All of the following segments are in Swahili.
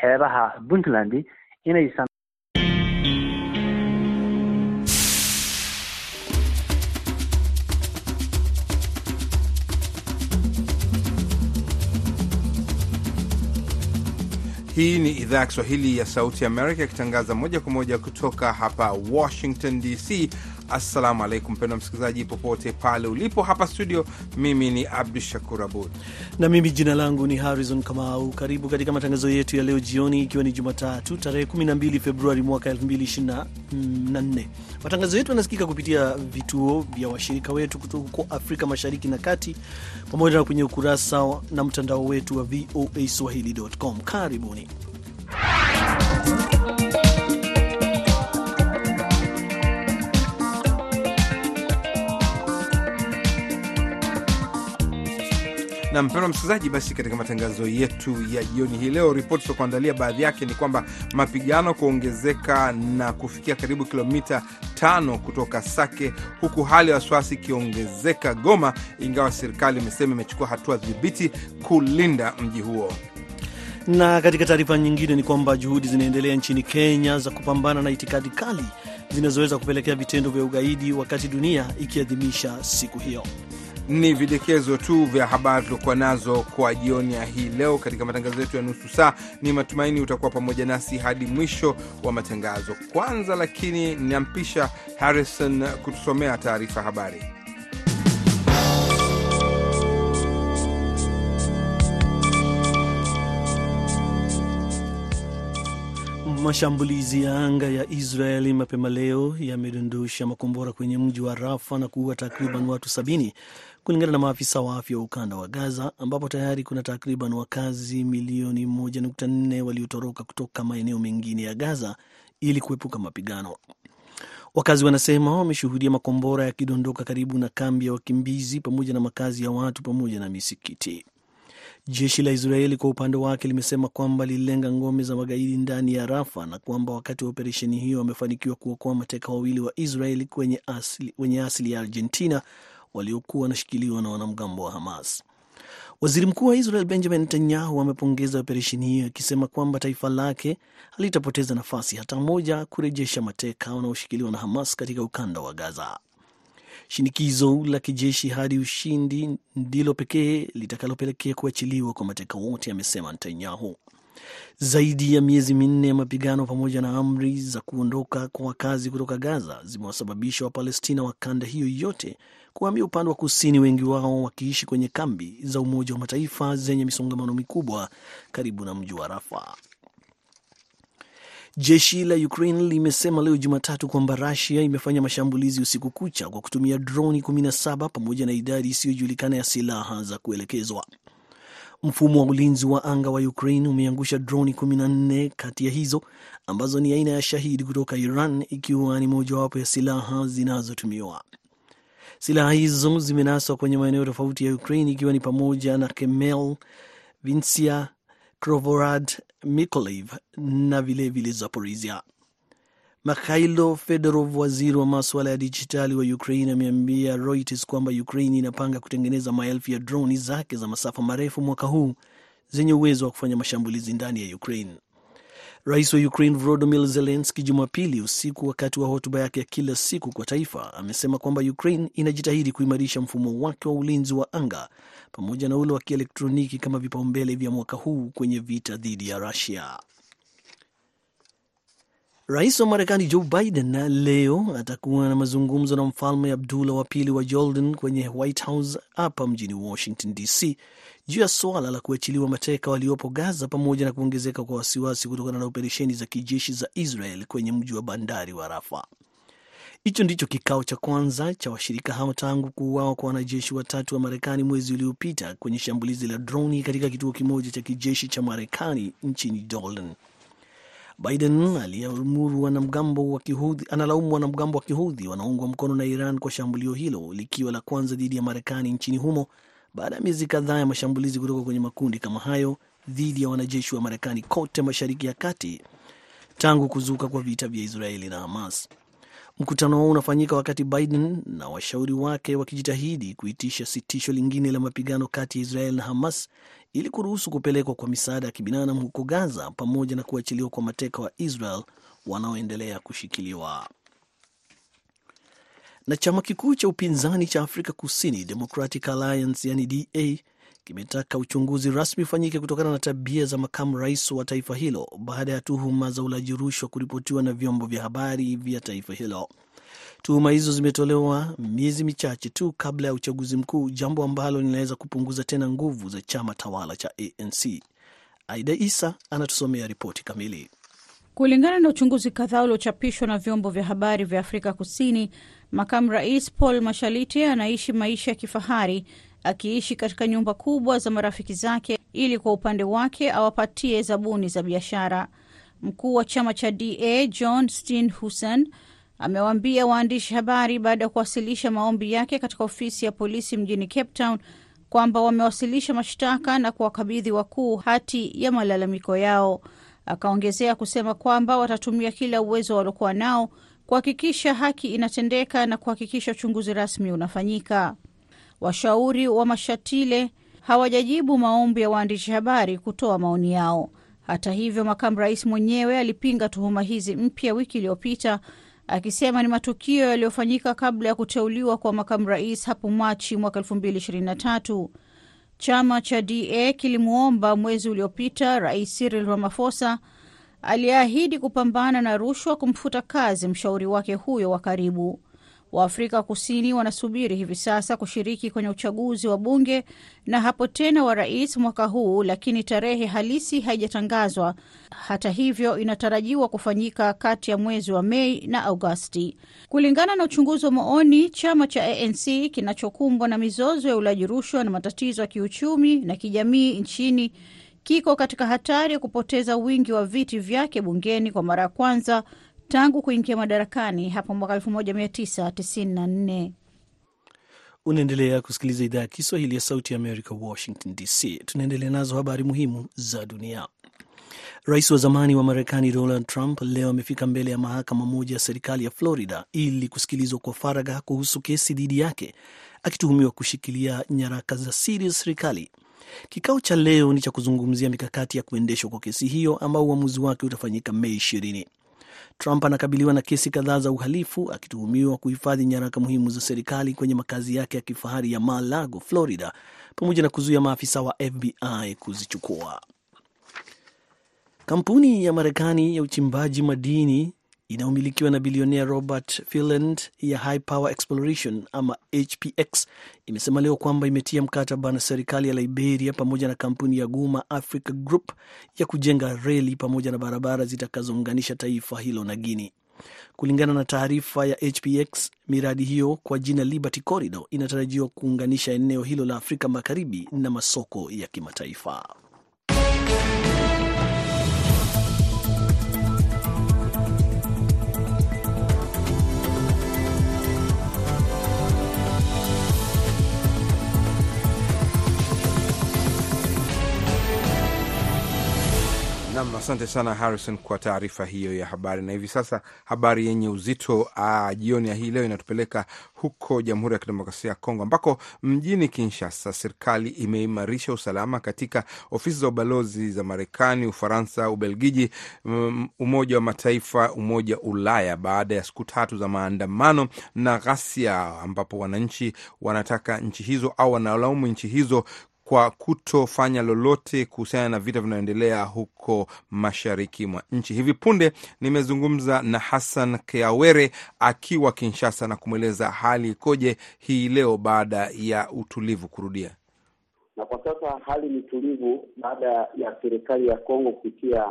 xeebaha puntland inaysan Hii ni idhaa ya Kiswahili ya Sauti Amerika ikitangaza moja kwa moja kutoka hapa Washington DC. Assalamu alaikum mpendwa msikilizaji, popote pale ulipo. Hapa studio, mimi ni Abdu Shakur Abud na mimi jina langu ni Harrison Kamau. Karibu katika matangazo yetu ya leo jioni, ikiwa ni Jumatatu tarehe 12 Februari mwaka 2024. Matangazo yetu yanasikika kupitia vituo vya washirika wetu huko Afrika Mashariki na Kati, pamoja na kwenye ukurasa na mtandao wetu wa VOA Swahili.com. Karibuni. Na mpendwa msikilizaji, basi katika matangazo yetu ya jioni hii leo, ripoti za kuandalia, baadhi yake ni kwamba mapigano kuongezeka na kufikia karibu kilomita tano kutoka Sake, huku hali ya wasiwasi ikiongezeka Goma, ingawa serikali imesema imechukua hatua dhibiti kulinda mji huo. Na katika taarifa nyingine ni kwamba juhudi zinaendelea nchini Kenya za kupambana na itikadi kali zinazoweza kupelekea vitendo vya ugaidi, wakati dunia ikiadhimisha siku hiyo. Ni vidokezo tu vya habari tuliokuwa nazo kwa jioni ya hii leo katika matangazo yetu ya nusu saa. Ni matumaini utakuwa pamoja nasi hadi mwisho wa matangazo. Kwanza lakini nampisha Harrison kutusomea taarifa habari. Mashambulizi ya anga ya Israeli mapema leo yamedondosha makombora kwenye mji wa Rafa na kuua takriban watu sabini kulingana na maafisa wa afya wa ukanda wa Gaza, ambapo tayari kuna takriban wakazi milioni 1.4 waliotoroka kutoka maeneo mengine ya Gaza ili kuepuka mapigano. Wakazi wanasema wameshuhudia makombora yakidondoka karibu na kambi ya wakimbizi pamoja na makazi ya watu pamoja na misikiti. Jeshi la Israeli kwa upande wake limesema kwamba lililenga ngome za magaidi ndani ya Rafa na kwamba wakati wa operesheni hiyo wamefanikiwa kuokoa mateka wawili wa Israeli wenye asili, wenye asili ya Argentina waliokuwa wanashikiliwa na wanamgambo wa Hamas. Waziri mkuu wa Israel Benjamin Netanyahu amepongeza operesheni hiyo akisema kwamba taifa lake halitapoteza nafasi hata moja kurejesha mateka wanaoshikiliwa na Hamas katika ukanda wa Gaza. Shinikizo la kijeshi hadi ushindi ndilo pekee litakalopelekea kuachiliwa kwa mateka wote, amesema Netanyahu. Zaidi ya miezi minne ya mapigano pamoja na amri za kuondoka kwa wakazi kutoka Gaza zimewasababisha Wapalestina wa kanda hiyo yote kuhamia upande wa kusini, wengi wao wakiishi kwenye kambi za Umoja wa Mataifa zenye misongamano mikubwa karibu na mji wa Rafa. Jeshi la Ukraine limesema leo Jumatatu kwamba Rusia imefanya mashambulizi usiku kucha kwa kutumia droni 17 pamoja na idadi isiyojulikana ya silaha za kuelekezwa. Mfumo wa ulinzi wa anga wa Ukraine umeangusha droni 14 kati ya hizo ambazo ni aina ya Shahidi kutoka Iran, ikiwa ni mojawapo ya silaha zinazotumiwa. Silaha hizo zimenaswa kwenye maeneo tofauti ya Ukraine, ikiwa ni pamoja na Kemel, Vinsia, Krovorad, Mykolaiv na vilevile Zaporizhia. Mikhailo Fedorov, waziri wa maswala ya dijitali wa Ukraine, ameambia Reuters kwamba Ukraine inapanga kutengeneza maelfu ya droni zake za masafa marefu mwaka huu zenye uwezo wa kufanya mashambulizi ndani ya Ukraine. Rais wa Ukraine Volodymyr Zelensky Jumapili usiku, wakati wa hotuba yake ya kila siku kwa taifa, amesema kwamba Ukraine inajitahidi kuimarisha mfumo wake wa ulinzi wa anga pamoja na ule wa kielektroniki kama vipaumbele vya mwaka huu kwenye vita dhidi ya Russia. Rais wa Marekani Joe Biden leo atakuwa na mazungumzo na mfalme Abdullah wa pili wa Jordan kwenye White House hapa mjini Washington DC juu ya suala la kuachiliwa mateka waliopo Gaza pamoja na kuongezeka kwa wasiwasi kutokana na operesheni za kijeshi za Israel kwenye mji wa bandari wa Rafa. Hicho ndicho kikao cha kwanza cha washirika hao tangu kuuawa kwa wanajeshi watatu wa Marekani mwezi uliopita kwenye shambulizi la droni katika kituo kimoja cha kijeshi cha Marekani nchini Jordan. Biden aliamuru wanamgambo wa Kihudhi, analaumu wanamgambo wa Kihudhi wanaungwa mkono na Iran kwa shambulio hilo likiwa la kwanza dhidi ya Marekani nchini humo baada ya miezi kadhaa ya mashambulizi kutoka kwenye makundi kama hayo dhidi ya wanajeshi wa Marekani kote Mashariki ya Kati tangu kuzuka kwa vita vya Israeli na Hamas. Mkutano huo unafanyika wakati Biden na washauri wake wakijitahidi kuitisha sitisho lingine la mapigano kati ya Israel na Hamas ili kuruhusu kupelekwa kwa misaada ya kibinadamu huko Gaza pamoja na kuachiliwa kwa mateka wa Israel wanaoendelea kushikiliwa. Na chama kikuu cha upinzani cha Afrika Kusini Democratic Alliance yani DA kimetaka uchunguzi rasmi ufanyike kutokana na tabia za makamu rais wa taifa hilo baada ya tuhuma za ulaji rushwa kuripotiwa na vyombo vya habari vya taifa hilo. Tuhuma hizo zimetolewa miezi michache tu kabla ya uchaguzi mkuu, jambo ambalo linaweza kupunguza tena nguvu za chama tawala cha ANC. Aida Isa anatusomea ripoti kamili. Kulingana na uchunguzi kadhaa uliochapishwa na vyombo vya habari vya Afrika Kusini, makamu rais Paul Mashalite anaishi maisha ya kifahari akiishi katika nyumba kubwa za marafiki zake ili kwa upande wake awapatie zabuni za biashara. Mkuu wa chama cha DA John Steenhuisen amewaambia waandishi habari baada ya kuwasilisha maombi yake katika ofisi ya polisi mjini Cape Town kwamba wamewasilisha mashtaka na kuwakabidhi wakuu hati ya malalamiko yao. Akaongezea kusema kwamba watatumia kila uwezo waliokuwa nao kuhakikisha haki inatendeka na kuhakikisha uchunguzi rasmi unafanyika. Washauri wa Mashatile hawajajibu maombi ya waandishi habari kutoa maoni yao. Hata hivyo, makamu rais mwenyewe alipinga tuhuma hizi mpya wiki iliyopita akisema ni matukio yaliyofanyika kabla ya kuteuliwa kwa makamu rais hapo Machi mwaka 2023. Chama cha DA kilimwomba mwezi uliopita Rais Cyril Ramaphosa aliyeahidi kupambana na rushwa kumfuta kazi mshauri wake huyo wa karibu. Waafrika Kusini wanasubiri hivi sasa kushiriki kwenye uchaguzi wa bunge na hapo tena wa rais mwaka huu, lakini tarehe halisi haijatangazwa. Hata hivyo, inatarajiwa kufanyika kati ya mwezi wa Mei na Agosti. Kulingana na uchunguzi wa maoni, chama cha ANC kinachokumbwa na mizozo ya ulaji rushwa na matatizo ya kiuchumi na kijamii nchini kiko katika hatari ya kupoteza wingi wa viti vyake bungeni kwa mara ya kwanza tangu kuingia madarakani hapo mwaka 1994. Unaendelea kusikiliza idhaa ya Kiswahili ya Sauti ya Amerika, Washington DC. Tunaendelea nazo habari muhimu za dunia. Rais wa zamani wa Marekani Donald Trump leo amefika mbele ya mahakama moja ya serikali ya Florida ili kusikilizwa kwa faragha kuhusu kesi dhidi yake, akituhumiwa kushikilia nyaraka za siri za serikali. Kikao cha leo ni cha kuzungumzia mikakati ya kuendeshwa kwa kesi hiyo ambao uamuzi wake utafanyika Mei ishirini. Trump anakabiliwa na kesi kadhaa za uhalifu akituhumiwa kuhifadhi nyaraka muhimu za serikali kwenye makazi yake ya kifahari ya Mar-a-Lago, Florida, pamoja na kuzuia maafisa wa FBI kuzichukua. Kampuni ya Marekani ya uchimbaji madini inayomilikiwa na bilionea Robert Filand ya High Power Exploration ama HPX imesema leo kwamba imetia mkataba na serikali ya Liberia pamoja na kampuni ya Guma Africa Group ya kujenga reli pamoja na barabara zitakazounganisha taifa hilo na Guinea. Kulingana na taarifa ya HPX, miradi hiyo kwa jina Liberty Corridor inatarajiwa kuunganisha eneo hilo la Afrika Magharibi na masoko ya kimataifa. Nam, asante sana Harrison kwa taarifa hiyo ya habari. Na hivi sasa habari yenye uzito a, jioni ya hii leo inatupeleka huko Jamhuri ya Kidemokrasia ya Kongo, ambako mjini Kinshasa serikali imeimarisha usalama katika ofisi za ubalozi za Marekani, Ufaransa, Ubelgiji, um, Umoja wa Mataifa, Umoja Ulaya baada ya siku tatu za maandamano na ghasia, ambapo wananchi wanataka nchi hizo au wanalaumu nchi hizo kwa kutofanya lolote kuhusiana na vita vinayoendelea huko mashariki mwa nchi. Hivi punde nimezungumza na Hassan Keawere akiwa Kinshasa na kumweleza hali ikoje hii leo baada ya utulivu kurudia. Na kwa sasa hali ni tulivu baada ya serikali ya Kongo kupitia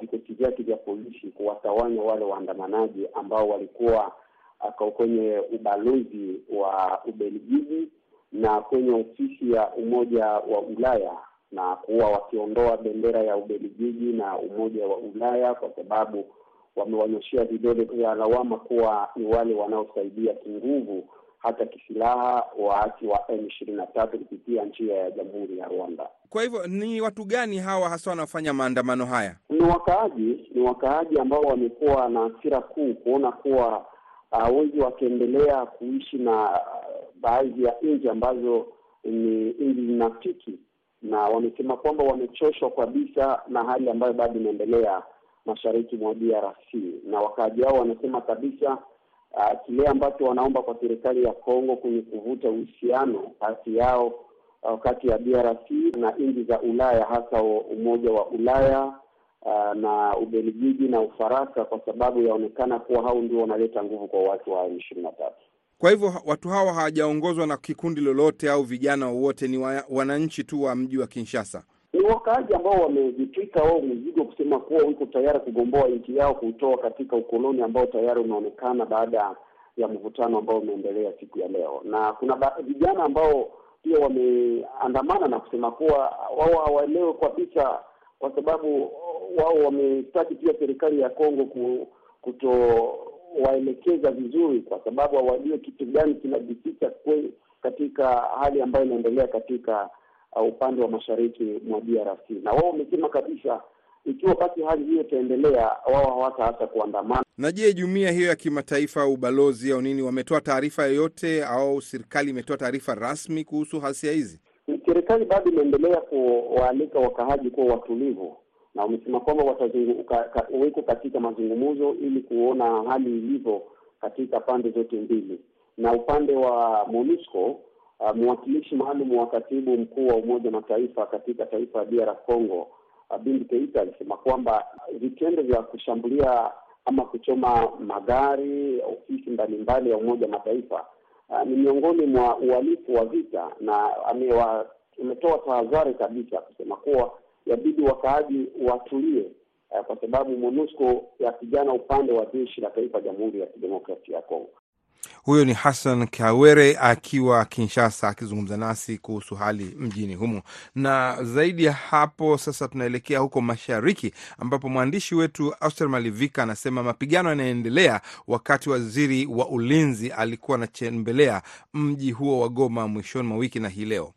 vikosi uh, vyake vya polisi kuwatawanya wale waandamanaji ambao walikuwa uh, kwenye ubalozi wa Ubelgiji na kwenye ofisi ya Umoja wa Ulaya na kuwa wakiondoa bendera ya Ubelgiji na Umoja wa Ulaya kwa sababu wamewanyoshea vidole vya lawama kuwa ni wale wanaosaidia kinguvu hata kisilaha waasi wa M ishirini na tatu kupitia njia ya Jamhuri ya Rwanda. Kwa hivyo ni watu gani hawa hasa wanaofanya maandamano haya? Ni wakaaji, ni wakaaji ambao wamekuwa na hasira kuu kuona kuwa uh, wengi wakiendelea kuishi na baadhi ya nchi ambazo ni nchi zinafiki, na wamesema kwamba wamechoshwa kabisa na hali ambayo bado inaendelea mashariki mwa DRC, na wakaaji hao wanasema kabisa uh, kile ambacho wanaomba kwa serikali ya Kongo kwenye kuvuta uhusiano kati yao uh, kati ya DRC na nchi za Ulaya hasa Umoja wa Ulaya uh, na Ubelgiji na Ufaransa, kwa sababu yaonekana kuwa hao ndio wanaleta nguvu kwa watu wa ishirini na tatu. Kwa hivyo watu hawa hawajaongozwa na kikundi lolote au vijana wowote, ni wananchi tu wa mji wa Kinshasa. Ni wakaaji ambao wamejitwika wao mzigo kusema kuwa wiko tayari kugomboa nchi yao kutoa katika ukoloni ambao tayari unaonekana baada ya mvutano ambao umeendelea siku ya leo, na kuna vijana ambao pia wameandamana na kusema kuwa wao hawaelewe kabisa, kwa sababu wao wamestaki pia serikali ya Kongo kutowaelekeza vizuri, kwa sababu hawajue kitu gani kinajificha katika hali ambayo inaendelea katika uh, upande wa mashariki mwa DRC, na wao wamesema kabisa ikiwa basi hali hiyo itaendelea, wao hawata hata kuandamana. Na je, jumuiya hiyo ya kimataifa au ubalozi au nini wametoa taarifa yoyote au serikali imetoa taarifa rasmi kuhusu hasia hizi? Serikali bado imeendelea kuwaalika wakaaji kuwa watulivu, na wamesema kwamba wataweko katika mazungumzo ili kuona hali ilivyo katika pande zote mbili, na upande wa MONUSCO Uh, mwakilishi maalum wa katibu mkuu wa Umoja Mataifa katika taifa la DR Congo, uh, Bindi Keita alisema kwamba vitendo vya kushambulia ama kuchoma magari, ofisi mbalimbali ya Umoja Mataifa uh, ni miongoni mwa uhalifu wa vita, na ametoa tahadhari kabisa kusema kuwa yabidi wakaaji watulie, eh, kwa sababu MONUSCO yapigana upande wa jeshi la taifa Jamhuri ya Kidemokrasia ya Kongo. Huyo ni Hassan Kawere akiwa Kinshasa akizungumza nasi kuhusu hali mjini humo. Na zaidi ya hapo, sasa tunaelekea huko mashariki ambapo mwandishi wetu Auster Malivika anasema mapigano yanaendelea wakati waziri wa ulinzi alikuwa anatembelea mji huo wa Goma mwishoni mwa wiki na hii leo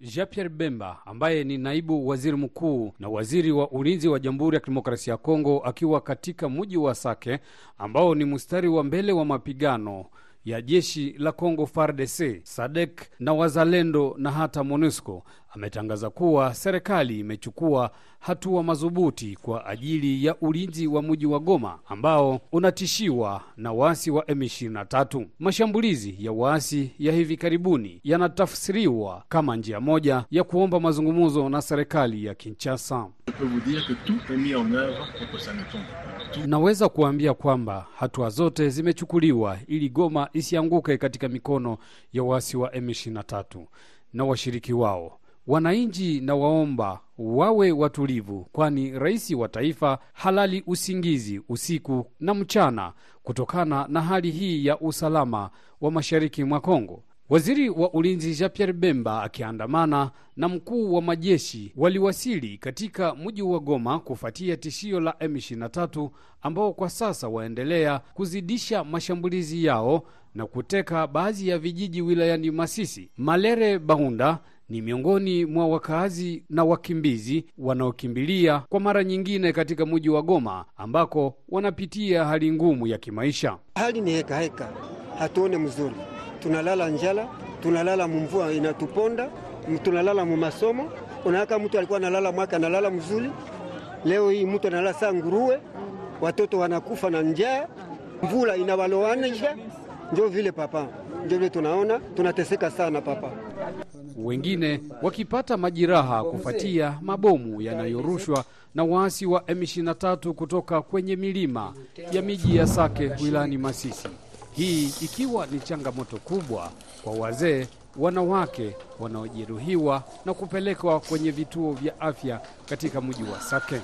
Jean Pierre Bemba ambaye ni naibu waziri mkuu na waziri wa ulinzi wa Jamhuri ya Kidemokrasia ya Kongo akiwa katika mji wa Sake ambao ni mstari wa mbele wa mapigano ya jeshi la Kongo FARDC, SADC na wazalendo na hata MONUSCO ametangaza kuwa serikali imechukua hatua madhubuti kwa ajili ya ulinzi wa mji wa Goma ambao unatishiwa na waasi wa M23. Mashambulizi ya waasi ya hivi karibuni yanatafsiriwa kama njia moja ya kuomba mazungumzo na serikali ya Kinshasa. Naweza kuambia kwamba hatua zote zimechukuliwa ili Goma isianguke katika mikono ya waasi wa M23 na washiriki wao. Wananchi na waomba wawe watulivu, kwani rais wa taifa halali usingizi usiku na mchana kutokana na hali hii ya usalama wa mashariki mwa Kongo. Waziri wa ulinzi Jean Pierre Bemba akiandamana na mkuu wa majeshi waliwasili katika mji wa Goma kufuatia tishio la M23 ambao kwa sasa waendelea kuzidisha mashambulizi yao na kuteka baadhi ya vijiji wilayani Masisi. Malere Baunda ni miongoni mwa wakaazi na wakimbizi wanaokimbilia kwa mara nyingine katika mji wa Goma ambako wanapitia hali ngumu ya kimaisha. Hali ni hekaheka, heka, hatuone mzuri, tunalala njala, tunalala mumvua inatuponda, tunalala mumasomo. Unaaka mtu alikuwa analala mwaka analala mzuri, leo hii mtu analala saa nguruwe, watoto wanakufa na njaa, mvula inawaloanisha. Ndio vile papa, ndio vile tunaona, tunateseka sana papa wengine wakipata majiraha kufuatia mabomu yanayorushwa na waasi wa M23 kutoka kwenye milima ya miji ya Sake wilayani Masisi. Hii ikiwa ni changamoto kubwa kwa wazee, wanawake wanaojeruhiwa na kupelekwa kwenye vituo vya afya katika mji wa Sake.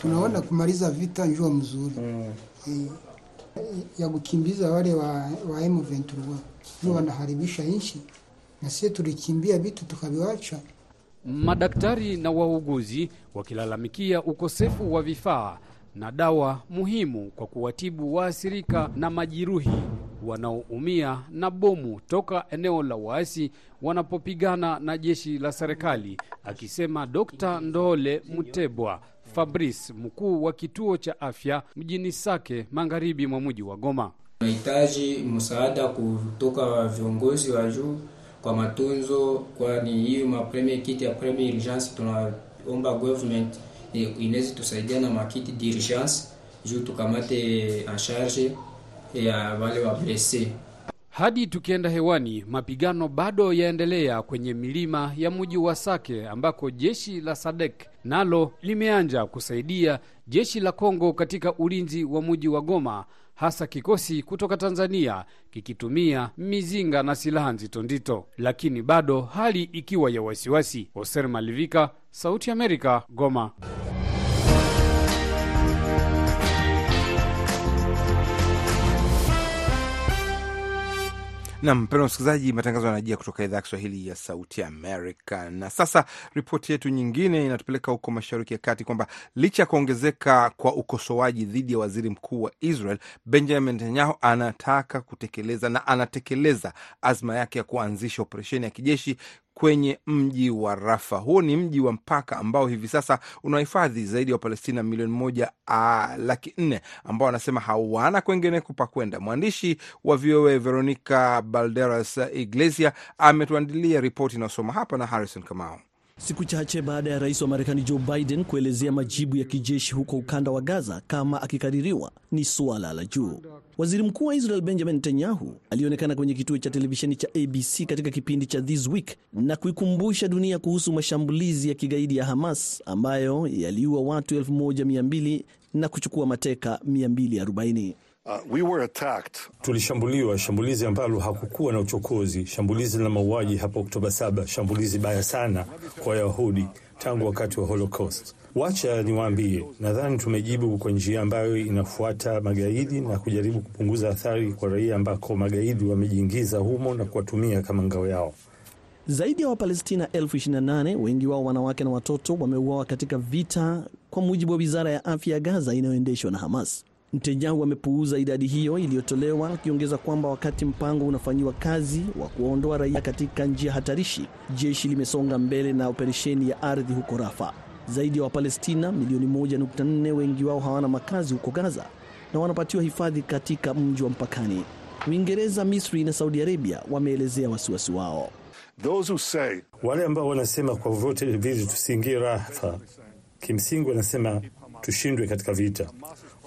Tunaona kumaliza vita njua mzuri mm. E, ya kukimbiza wale wa, wa M23 ndio wanaharibisha nchi na sisi tulikimbia vitu tukaviwacha. Madaktari na wauguzi wakilalamikia ukosefu wa vifaa na dawa muhimu kwa kuwatibu waathirika na majeruhi wanaoumia na bomu toka eneo la waasi wanapopigana na jeshi la serikali, akisema Dr. Ndole Mutebwa, Fabrice, mkuu wa kituo cha afya mjini Sake, magharibi mwa mji wa Goma. Tunahitaji msaada kutoka viongozi wa juu kwa matunzo, kwani hiyo mapremier kit ya premier urgence tunaomba government inaweza tusaidia na makiti d'urgence juu tukamate en charge ya wale wa blesse. Hadi tukienda hewani, mapigano bado yaendelea kwenye milima ya mji wa Sake ambako jeshi la Sadek nalo limeanja kusaidia jeshi la Kongo katika ulinzi wa mji wa Goma, hasa kikosi kutoka Tanzania kikitumia mizinga na silaha nzito nzito, lakini bado hali ikiwa ya wasiwasi. Hoser Malivika, Sauti Amerika, Goma. Na mpendwa msikilizaji, matangazo yanajia kutoka idhaa ya Kiswahili ya Sauti Amerika. Na sasa ripoti yetu nyingine inatupeleka huko Mashariki ya Kati, kwamba licha ya kuongezeka kwa ukosoaji dhidi ya waziri mkuu wa Israel Benjamin Netanyahu anataka kutekeleza na anatekeleza azma yake ya kuanzisha operesheni ya kijeshi kwenye mji wa Rafa. Huo ni mji wa mpaka ambao hivi sasa unahifadhi zaidi ya Wapalestina milioni moja a, laki nne ambao wanasema hawana kwengineko pa kwenda. Mwandishi wa VOA Veronica Balderas Iglesia ametuandilia ripoti inayosoma hapa na Harrison Kamau. Siku chache baada ya rais wa Marekani Joe Biden kuelezea majibu ya kijeshi huko ukanda wa Gaza kama akikadiriwa ni suala la juu, waziri mkuu wa Israel Benjamin Netanyahu alionekana kwenye kituo cha televisheni cha ABC katika kipindi cha This Week na kuikumbusha dunia kuhusu mashambulizi ya kigaidi ya Hamas ambayo yaliua watu 1200 na kuchukua mateka 240. Uh, we were attacked. Tulishambuliwa, shambulizi ambalo hakukuwa na uchokozi, shambulizi la mauaji hapo Oktoba saba, shambulizi baya sana kwa Wayahudi tangu wakati wa Holocaust. Wacha niwaambie, nadhani tumejibu kwa njia ambayo inafuata magaidi na kujaribu kupunguza athari kwa raia ambako magaidi wamejiingiza humo na kuwatumia kama ngao yao. Zaidi ya Wapalestina elfu 28 wengi wao wanawake na watoto wameuawa katika vita, kwa mujibu wa wizara ya afya ya Gaza inayoendeshwa na Hamas. Netanyahu amepuuza idadi hiyo iliyotolewa, akiongeza kwamba wakati mpango unafanyiwa kazi wa kuwaondoa raia katika njia hatarishi, jeshi limesonga mbele na operesheni ya ardhi huko Rafa. Zaidi ya Wapalestina milioni 1.4 wengi wao hawana makazi huko Gaza na wanapatiwa hifadhi katika mji wa mpakani. Uingereza, Misri na Saudi Arabia wameelezea wasiwasi wao. Those who say, wale ambao wanasema kwa vyovyote vile tusiingie Rafa, kimsingi wanasema tushindwe katika vita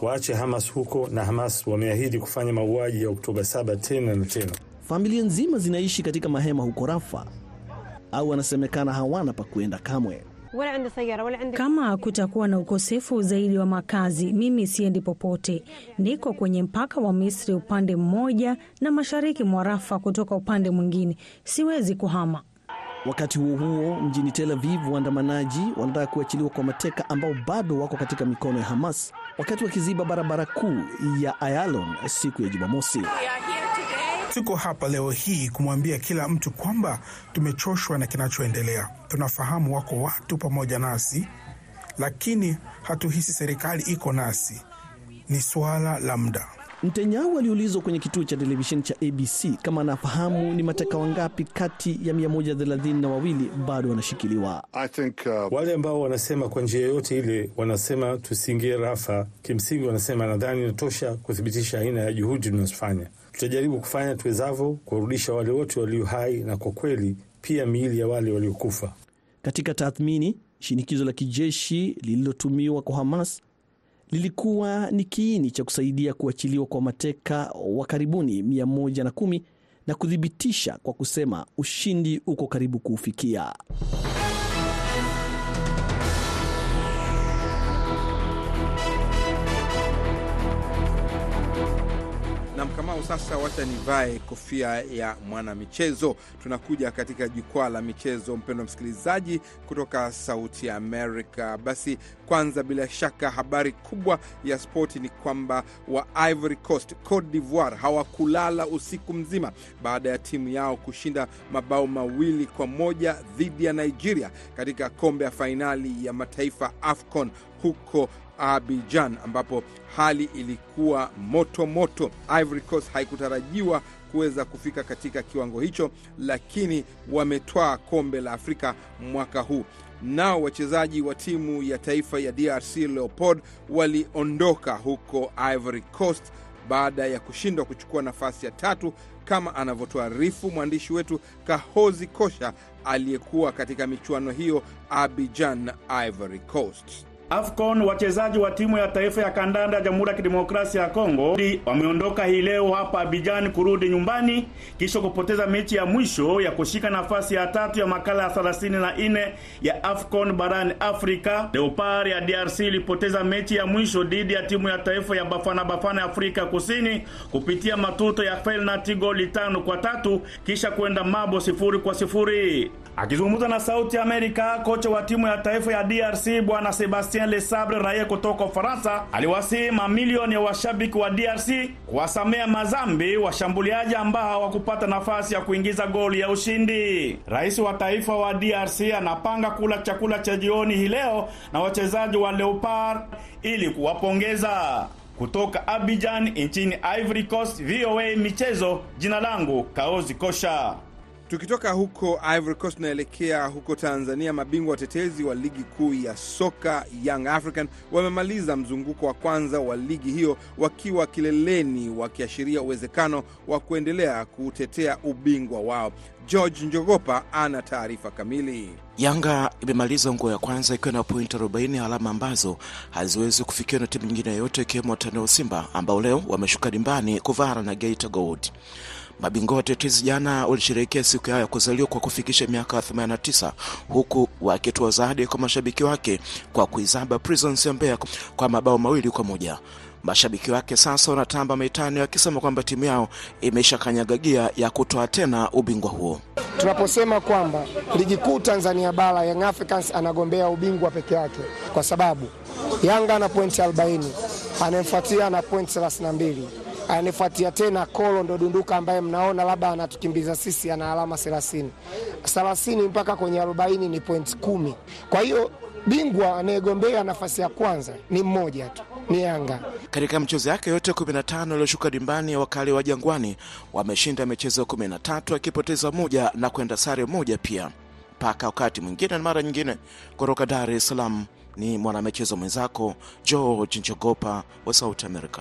waache Hamas huko, na Hamas wameahidi kufanya mauaji ya Oktoba 7 tena na tena. Familia nzima zinaishi katika mahema huko Rafa au wanasemekana hawana pa kuenda kamwe. Kama kutakuwa na ukosefu zaidi wa makazi, mimi siendi popote. Niko kwenye mpaka wa Misri upande mmoja na mashariki mwa Rafa kutoka upande mwingine. Siwezi kuhama. Wakati huo huo, mjini Tel Aviv, waandamanaji wanataka kuachiliwa kwa mateka ambao bado wako katika mikono ya Hamas wakati wakiziba barabara kuu ya Ayalon siku ya Jumamosi. Tuko hapa leo hii kumwambia kila mtu kwamba tumechoshwa na kinachoendelea. Tunafahamu wako watu pamoja nasi, lakini hatuhisi serikali iko nasi. Ni suala la muda. Netanyahu aliulizwa kwenye kituo cha televisheni cha ABC kama anafahamu ni mateka wangapi kati ya 132 na wawili bado wanashikiliwa. uh... wale ambao wanasema kwa njia yoyote ile wanasema tusiingie Rafa, kimsingi wanasema nadhani inatosha kuthibitisha aina ya juhudi tunazofanya. Tutajaribu kufanya tuwezavyo kuwarudisha wale wote walio hai na kwa kweli pia miili ya wale waliokufa. Katika tathmini, shinikizo la kijeshi lililotumiwa kwa Hamas lilikuwa ni kiini cha kusaidia kuachiliwa kwa mateka wa karibuni 110 na kuthibitisha kwa kusema ushindi uko karibu kuufikia. Na sasa wacha nivae kofia ya mwanamichezo. Tunakuja katika jukwaa la michezo, mpendwa msikilizaji, kutoka Sauti ya Amerika. Basi kwanza, bila shaka, habari kubwa ya spoti ni kwamba wa Ivory Coast, Cote d'Ivoire hawakulala usiku mzima baada ya timu yao kushinda mabao mawili kwa moja dhidi ya Nigeria katika kombe ya fainali ya mataifa AFCON huko Abidjan ambapo hali ilikuwa moto moto. Ivory Coast haikutarajiwa kuweza kufika katika kiwango hicho, lakini wametwaa kombe la Afrika mwaka huu. Nao wachezaji wa timu ya taifa ya DRC Leopard waliondoka huko Ivory Coast baada ya kushindwa kuchukua nafasi ya tatu, kama anavyotuarifu mwandishi wetu Kahozi Kosha aliyekuwa katika michuano hiyo Abidjan, Ivory Coast. AFCON wachezaji wa timu ya taifa ya kandanda ya Jamhuri ya Kidemokrasia ya Kongo wameondoka hii leo hapa Abidjan kurudi nyumbani kisha kupoteza mechi ya mwisho ya kushika nafasi ya tatu ya makala ya 34 ya AFCON barani Afrika. Leopard ya DRC ilipoteza mechi ya mwisho dhidi ya timu ya taifa ya Bafana Bafana ya Afrika Kusini kupitia matuto ya penalti goli tano kwa tatu kisha kwenda mabo sifuri kwa sifuri. Akizungumza na Sauti Amerika, kocha wa timu ya taifa ya DRC bwana Sebastien Lesabre raia kutoka Ufaransa aliwasihi mamilioni ya washabiki wa DRC kuwasamea mazambi washambuliaji ambao hawakupata nafasi ya kuingiza goli ya ushindi. Rais wa taifa wa DRC anapanga kula chakula cha jioni hii leo na wachezaji wa Leopard ili kuwapongeza. Kutoka Abidjan nchini Ivory Coast, VOA Michezo, jina langu Kaozi Kosha. Tukitoka huko Ivory Coast tunaelekea huko Tanzania. Mabingwa watetezi wa ligi kuu ya soka Young African wamemaliza mzunguko wa kwanza wa ligi hiyo wakiwa kileleni, wakiashiria uwezekano wa kuendelea kutetea ubingwa wao. George Njogopa ana taarifa kamili. Yanga imemaliza nguo ya kwanza ikiwa na pointi 40, alama ambazo haziwezi kufikiwa na timu nyingine yoyote ikiwemo watani Simba ambao leo wameshuka dimbani kuvara na Geita Gold. Mabingwa watetezi jana walisherehekea siku yao ya kuzaliwa kwa kufikisha miaka 89 huku wakitoa zawadi kwa mashabiki wake kwa kuizaba Prisons ya Mbeya kwa mabao mawili kwa moja. Mashabiki wake sasa wanatamba mitani wakisema kwamba timu yao imesha kanyagagia ya kutoa tena ubingwa huo. Tunaposema kwamba ligi kuu Tanzania bara Young Africans anagombea ubingwa peke yake, kwa sababu Yanga ana pointi 40, anayemfuatia na pointi 32 anifuatia tena Kolo ndo Dunduka ambaye mnaona labda anatukimbiza sisi, ana alama 30 30 mpaka kwenye 40 ni point kumi. Kwa hiyo bingwa anayegombea nafasi ya kwanza ni mmoja tu, ni Yanga. Katika michezo yake yote 15 iliyoshuka dimbani, wakali wa Jangwani wameshinda michezo 13 akipoteza moja na kwenda sare moja pia. Mpaka wakati mwingine na mara nyingine, kutoka Dar es Salaam ni mwanamichezo mwenzako George Njogopa wa South America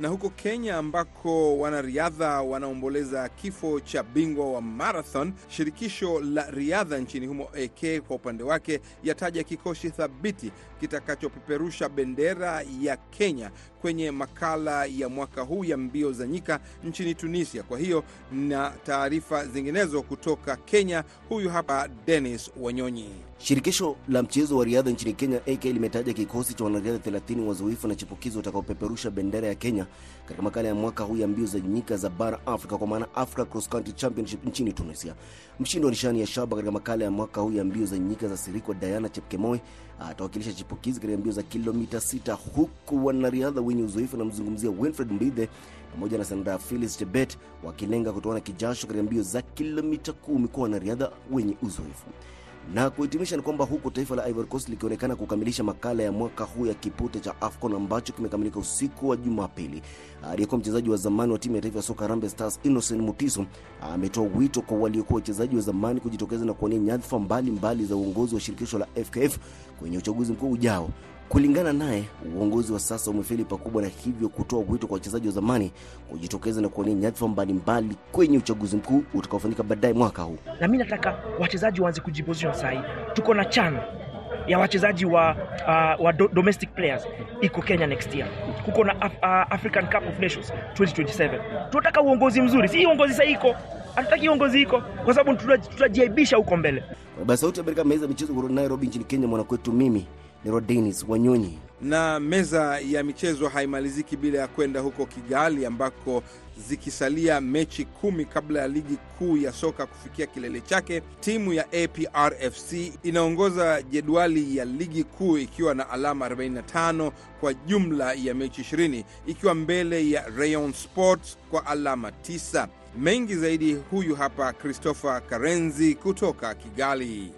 na huko Kenya ambako wanariadha wanaomboleza kifo cha bingwa wa marathon, shirikisho la riadha nchini humo AK kwa upande wake yataja kikosi thabiti kitakachopeperusha bendera ya Kenya kwenye makala ya mwaka huu ya mbio za nyika nchini Tunisia. Kwa hiyo na taarifa zinginezo kutoka Kenya, huyu hapa Dennis Wanyonyi. Shirikisho la mchezo wa riadha nchini Kenya AK limetaja kikosi cha wanariadha 30 wazoefu na chipukizi watakaopeperusha bendera ya Kenya katika makala ya mwaka huu ya mbio za nyika za bara Afrika kwa maana Africa Cross Country Championship nchini Tunisia. Mshindi wa nishani ya shaba katika makala ya mwaka huu ya mbio za nyika za Sirikwa Diana Chepkemoi atawakilisha chipukizi katika mbio za kilomita sita, huku wanariadha wenye uzoefu namzungumzia Winfred Mbithe pamoja na Sandra Phyllis Chebet wakilenga kutoana kijasho katika mbio za kilomita kumi kwa wanariadha wenye uzoefu na kuhitimisha ni kwamba huku taifa la Ivory Coast likionekana kukamilisha makala ya mwaka huu ya kipute cha AFCON ambacho kimekamilika usiku wa Jumapili. Aliyekuwa mchezaji wa zamani wa timu ya taifa ya soka Harambee Stars Innocent Mutiso ametoa wito kwa waliokuwa wachezaji wa zamani kujitokeza na kuwania nyadhifa mbalimbali za uongozi wa shirikisho la FKF kwenye uchaguzi mkuu ujao. Kulingana naye, uongozi wa sasa umefeli pakubwa, na hivyo kutoa wito kwa wachezaji wa zamani kujitokeza na kuwania nyadhifa mbalimbali kwenye uchaguzi mkuu utakaofanyika baadaye mwaka huu. Na mi nataka wachezaji waanze kujiposition saa hii. Tuko na chan ya wachezaji wa, uh, wa do, domestic players iko Kenya next year. Kuko na Af, uh, African Cup of Nations 2027. Tunataka uongozi mzuri, si uongozi sasa iko hatutaki uongozi iko kwa sababu tutajiaibisha huko mbele. Basi Sauti ya Amerika, meza michezo kutoka Nairobi nchini Kenya, mwanakwetu mimi ni Rodenis Wanyonyi. Na meza ya michezo haimaliziki bila ya kwenda huko Kigali ambako zikisalia mechi kumi kabla ya ligi kuu ya soka kufikia kilele chake, timu ya APRFC inaongoza jedwali ya ligi kuu ikiwa na alama 45 kwa jumla ya mechi 20 ikiwa mbele ya Rayon Sports kwa alama 9. Mengi zaidi, huyu hapa Christopher Karenzi kutoka Kigali.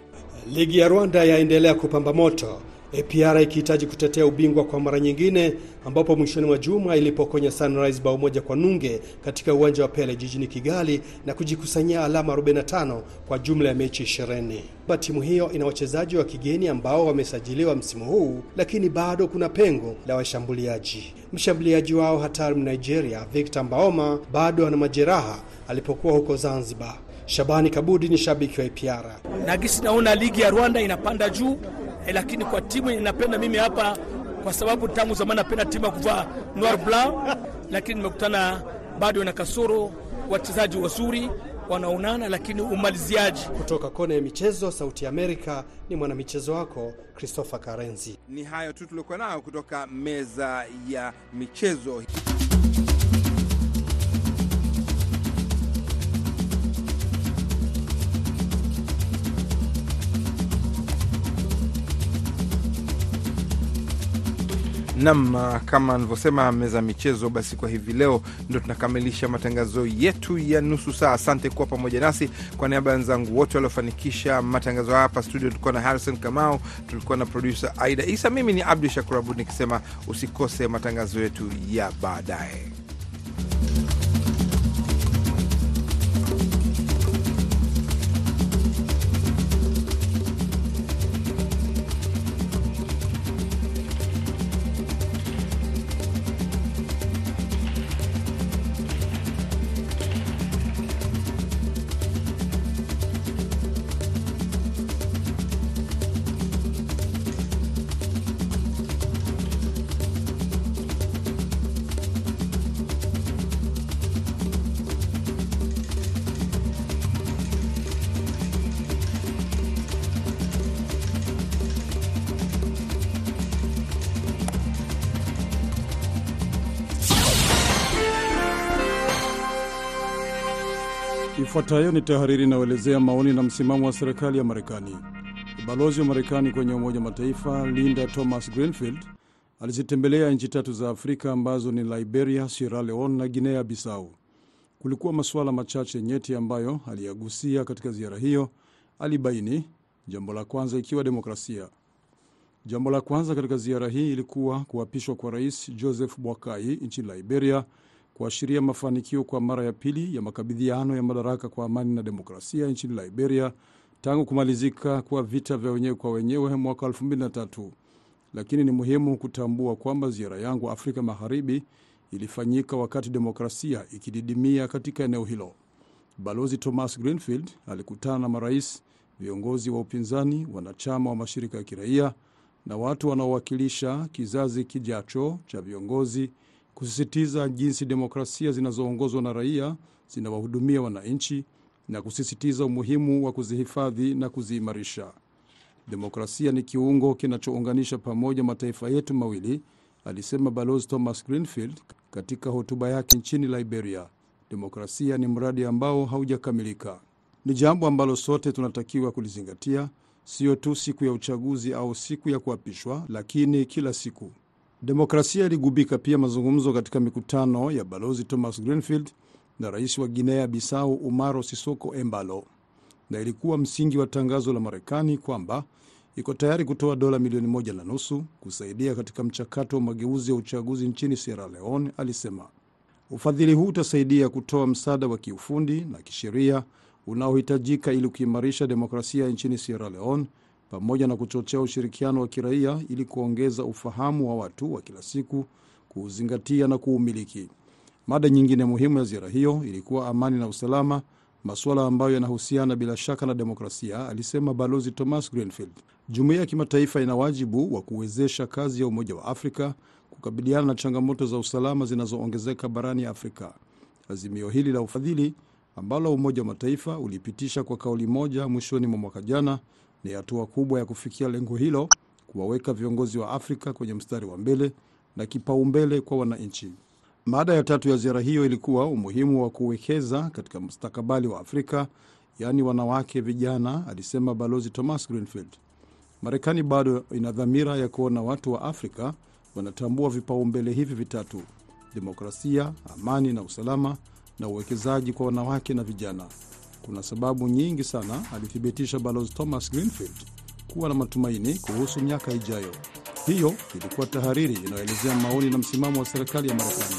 Ligi ya Rwanda yaendelea kupamba moto. APR ikihitaji kutetea ubingwa kwa mara nyingine, ambapo mwishoni mwa juma ilipokonya Sunrise bao moja kwa nunge katika uwanja wa Pele jijini Kigali na kujikusanyia alama 45 kwa jumla ya mechi 20. Timu hiyo ina wachezaji wa kigeni ambao wamesajiliwa msimu huu, lakini bado kuna pengo la washambuliaji. Mshambuliaji wao hatari Nigeria Victor Mbaoma bado ana majeraha alipokuwa huko Zanzibar. Shabani Kabudi ni shabiki wa APR. na naona ligi ya Rwanda inapanda juu eh, lakini kwa timu inapenda mimi hapa, kwa sababu tangu zamani napenda timu ya kuvaa noir blanc, lakini nimekutana bado na kasoro, wachezaji wazuri wanaonana, lakini umaliziaji. Kutoka kona ya michezo, Sauti ya Amerika, ni mwanamichezo wako Christopher Karenzi. Ni hayo tu tuliokuwa nayo kutoka meza ya michezo. Nam, kama nilivyosema meza ya michezo, basi kwa hivi leo ndo tunakamilisha matangazo yetu ya nusu saa. Asante kuwa pamoja nasi. Kwa niaba ya wenzangu wote waliofanikisha matangazo haya hapa studio, tulikuwa na Harrison Kamau, tulikuwa na produsa Aida Isa, mimi ni Abdu Shakur Abud nikisema usikose matangazo yetu ya baadaye. Ifuatayo ni tahariri inayoelezea maoni na msimamo wa serikali ya Marekani. Balozi wa Marekani kwenye Umoja wa Mataifa Linda Thomas Greenfield alizitembelea nchi tatu za Afrika ambazo ni Liberia, Sierra Leone na Guinea Bissau. Kulikuwa masuala machache nyeti ambayo aliyagusia katika ziara hiyo, alibaini. Jambo la kwanza ikiwa demokrasia. Jambo la kwanza katika ziara hii ilikuwa kuapishwa kwa Rais Joseph Boakai nchini Liberia, kuashiria mafanikio kwa mara ya pili ya makabidhiano ya madaraka kwa amani na demokrasia nchini Liberia tangu kumalizika kwa vita vya wenyewe kwa wenyewe mwaka 2003. Lakini ni muhimu kutambua kwamba ziara yangu Afrika Magharibi ilifanyika wakati demokrasia ikididimia katika eneo hilo. Balozi Thomas Greenfield alikutana na marais, viongozi wa upinzani, wanachama wa mashirika ya kiraia na watu wanaowakilisha kizazi kijacho cha viongozi kusisitiza jinsi demokrasia zinazoongozwa na raia zinawahudumia wananchi na kusisitiza umuhimu wa kuzihifadhi na kuziimarisha. Demokrasia ni kiungo kinachounganisha pamoja mataifa yetu mawili, alisema Balozi Thomas Greenfield katika hotuba yake nchini Liberia. Demokrasia ni mradi ambao haujakamilika, ni jambo ambalo sote tunatakiwa kulizingatia, sio tu siku ya uchaguzi au siku ya kuapishwa, lakini kila siku. Demokrasia iligubika pia mazungumzo katika mikutano ya Balozi Thomas Greenfield na rais wa Guinea Bissau Umaro Sisoko Embalo, na ilikuwa msingi wa tangazo la Marekani kwamba iko tayari kutoa dola milioni moja na nusu kusaidia katika mchakato wa mageuzi ya uchaguzi nchini Sierra Leone. Alisema ufadhili huu utasaidia kutoa msaada wa kiufundi na kisheria unaohitajika ili kuimarisha demokrasia nchini Sierra Leone pamoja na kuchochea ushirikiano wa kiraia ili kuongeza ufahamu wa watu wa kila siku kuuzingatia na kuumiliki. Mada nyingine muhimu ya ziara hiyo ilikuwa amani na usalama, masuala ambayo yanahusiana bila shaka na demokrasia, alisema Balozi Thomas Greenfield. Jumuiya ya kimataifa ina wajibu wa kuwezesha kazi ya Umoja wa Afrika kukabiliana na changamoto za usalama zinazoongezeka barani Afrika. Azimio hili la ufadhili ambalo Umoja wa Mataifa ulipitisha kwa kauli moja mwishoni mwa mwaka jana ni hatua kubwa ya kufikia lengo hilo, kuwaweka viongozi wa Afrika kwenye mstari wa mbele na kipaumbele kwa wananchi. Mada ya tatu ya ziara hiyo ilikuwa umuhimu wa kuwekeza katika mustakabali wa Afrika, yaani wanawake, vijana, alisema Balozi Thomas Greenfield. Marekani bado ina dhamira ya kuona watu wa Afrika wanatambua vipaumbele hivi vitatu: demokrasia, amani na usalama, na uwekezaji kwa wanawake na vijana. Kuna sababu nyingi sana, alithibitisha Balozi Thomas Greenfield, kuwa na matumaini kuhusu miaka ijayo. Hiyo ilikuwa tahariri inayoelezea maoni na msimamo wa serikali ya Marekani.